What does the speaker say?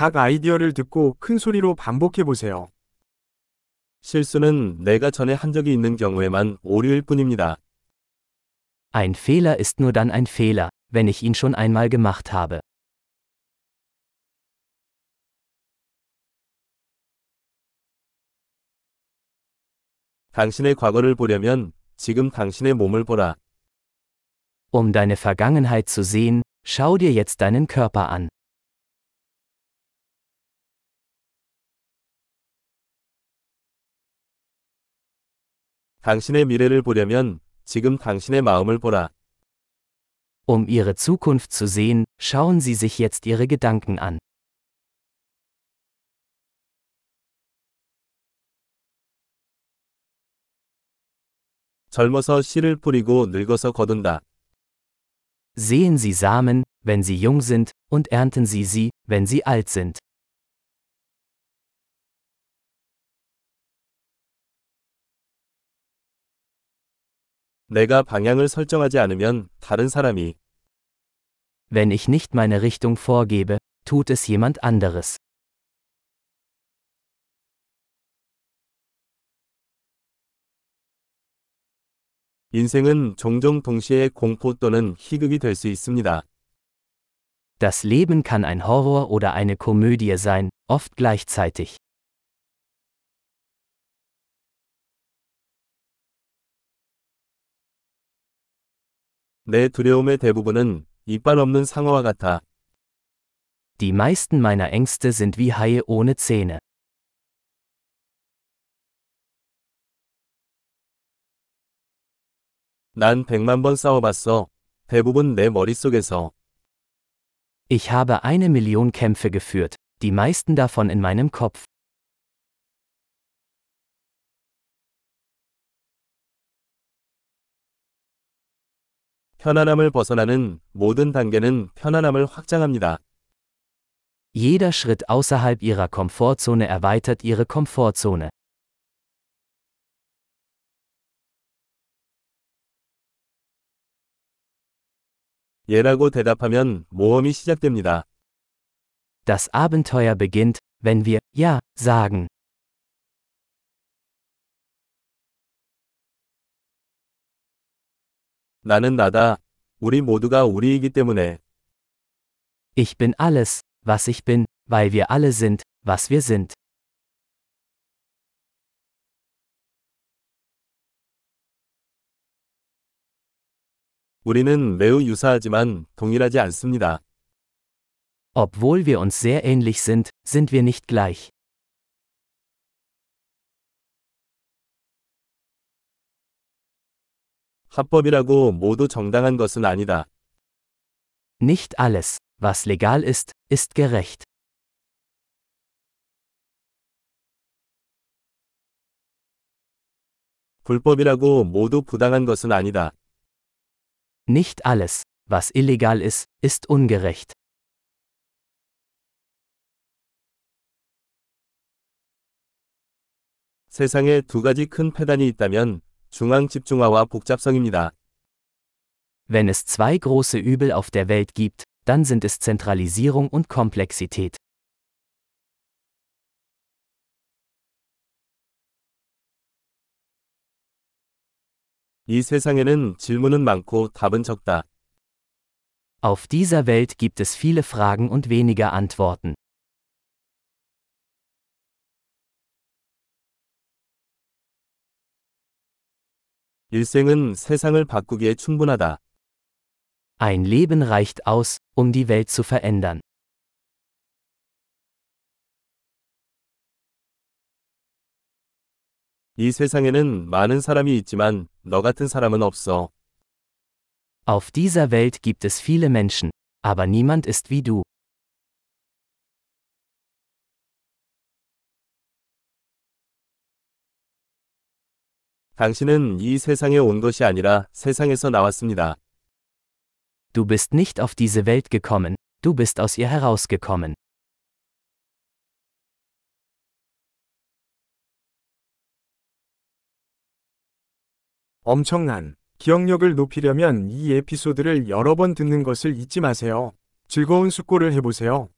각 아이디어를 듣고 큰 소리로 반복해 보세요. 실수는 내가 전에 한 적이 있는 경우에만 오류일 뿐입니다. Ein Fehler ist nur dann ein Fehler, wenn ich ihn schon einmal gemacht habe. 당신의 과거를 보려면 지금 당신의 몸을 보라. Um deine Vergangenheit zu sehen, schau dir jetzt deinen Körper an. 당신의 미래를 보려면 지금 당신의 마음을 보라. Um ihre Zukunft zu sehen, schauen Sie sich jetzt Ihre Gedanken an. 젊어서 씨를 뿌리고 늙어서 거둔다. Sehen Sie Samen, wenn sie jung sind, und ernten Sie sie, wenn sie alt sind. 내가 방향을 설정하지 않으면 다른 사람이 Wenn ich nicht meine Richtung vorgebe, tut es jemand anderes. 인생은 종종 동시에 공포 또는 희극이 될 수 있습니다. Das Leben kann ein Horror oder eine Komödie sein, oft gleichzeitig. 내 두려움의 대부분은 이빨 없는 상어와 같아. Die meisten meiner Ängste sind wie Haie ohne Zähne. 난 백만 번 싸워봤어. 대부분 내 머릿속에서. Ich habe eine Million Kämpfe geführt, die meisten davon in meinem Kopf. 편안함을 벗어나는 모든 단계는 편안함을 확장합니다. Jeder Schritt außerhalb ihrer Komfortzone erweitert ihre Komfortzone. 예라고 대답하면 모험이 시작됩니다. Das Abenteuer beginnt, wenn wir Ja sagen. 나는 나다. 우리 모두가 우리이기 때문에. Ich bin alles, was ich bin, weil wir alle sind, was wir sind. 우리는 매우 유사하지만 동일하지 않습니다. Obwohl wir uns sehr ähnlich sind, sind wir nicht gleich. 합법이라고 모두 정당한 것은 아니다. Nicht alles, was legal ist, ist gerecht. 불법이라고 모두 부당한 것은 아니다. Nicht alles, was illegal ist, ist ungerecht. 세상에 두 가지 큰 폐단이 있다면 중앙 집중화와 복잡성입니다. Wenn es zwei große Übel auf der Welt gibt, dann sind es Zentralisierung und Komplexität. 이 세상에는 질문은 많고 답은 적다. Auf dieser Welt gibt es viele Fragen und weniger Antworten. 일생은 세상을 바꾸기에 충분하다. Ein Leben reicht aus, um die Welt zu verändern. 이 세상에는 많은 사람이 있지만 너 같은 사람은 없어. Auf dieser Welt gibt es viele Menschen, aber niemand ist wie du. 당신은 이 세상에 온 것이 아니라 세상에서 나왔습니다. Du bist nicht auf diese Welt gekommen, du bist aus ihr herausgekommen. 엄청난 기억력을 높이려면 이 에피소드를 여러 번 듣는 것을 잊지 마세요. 즐거운 숙고를 해보세요.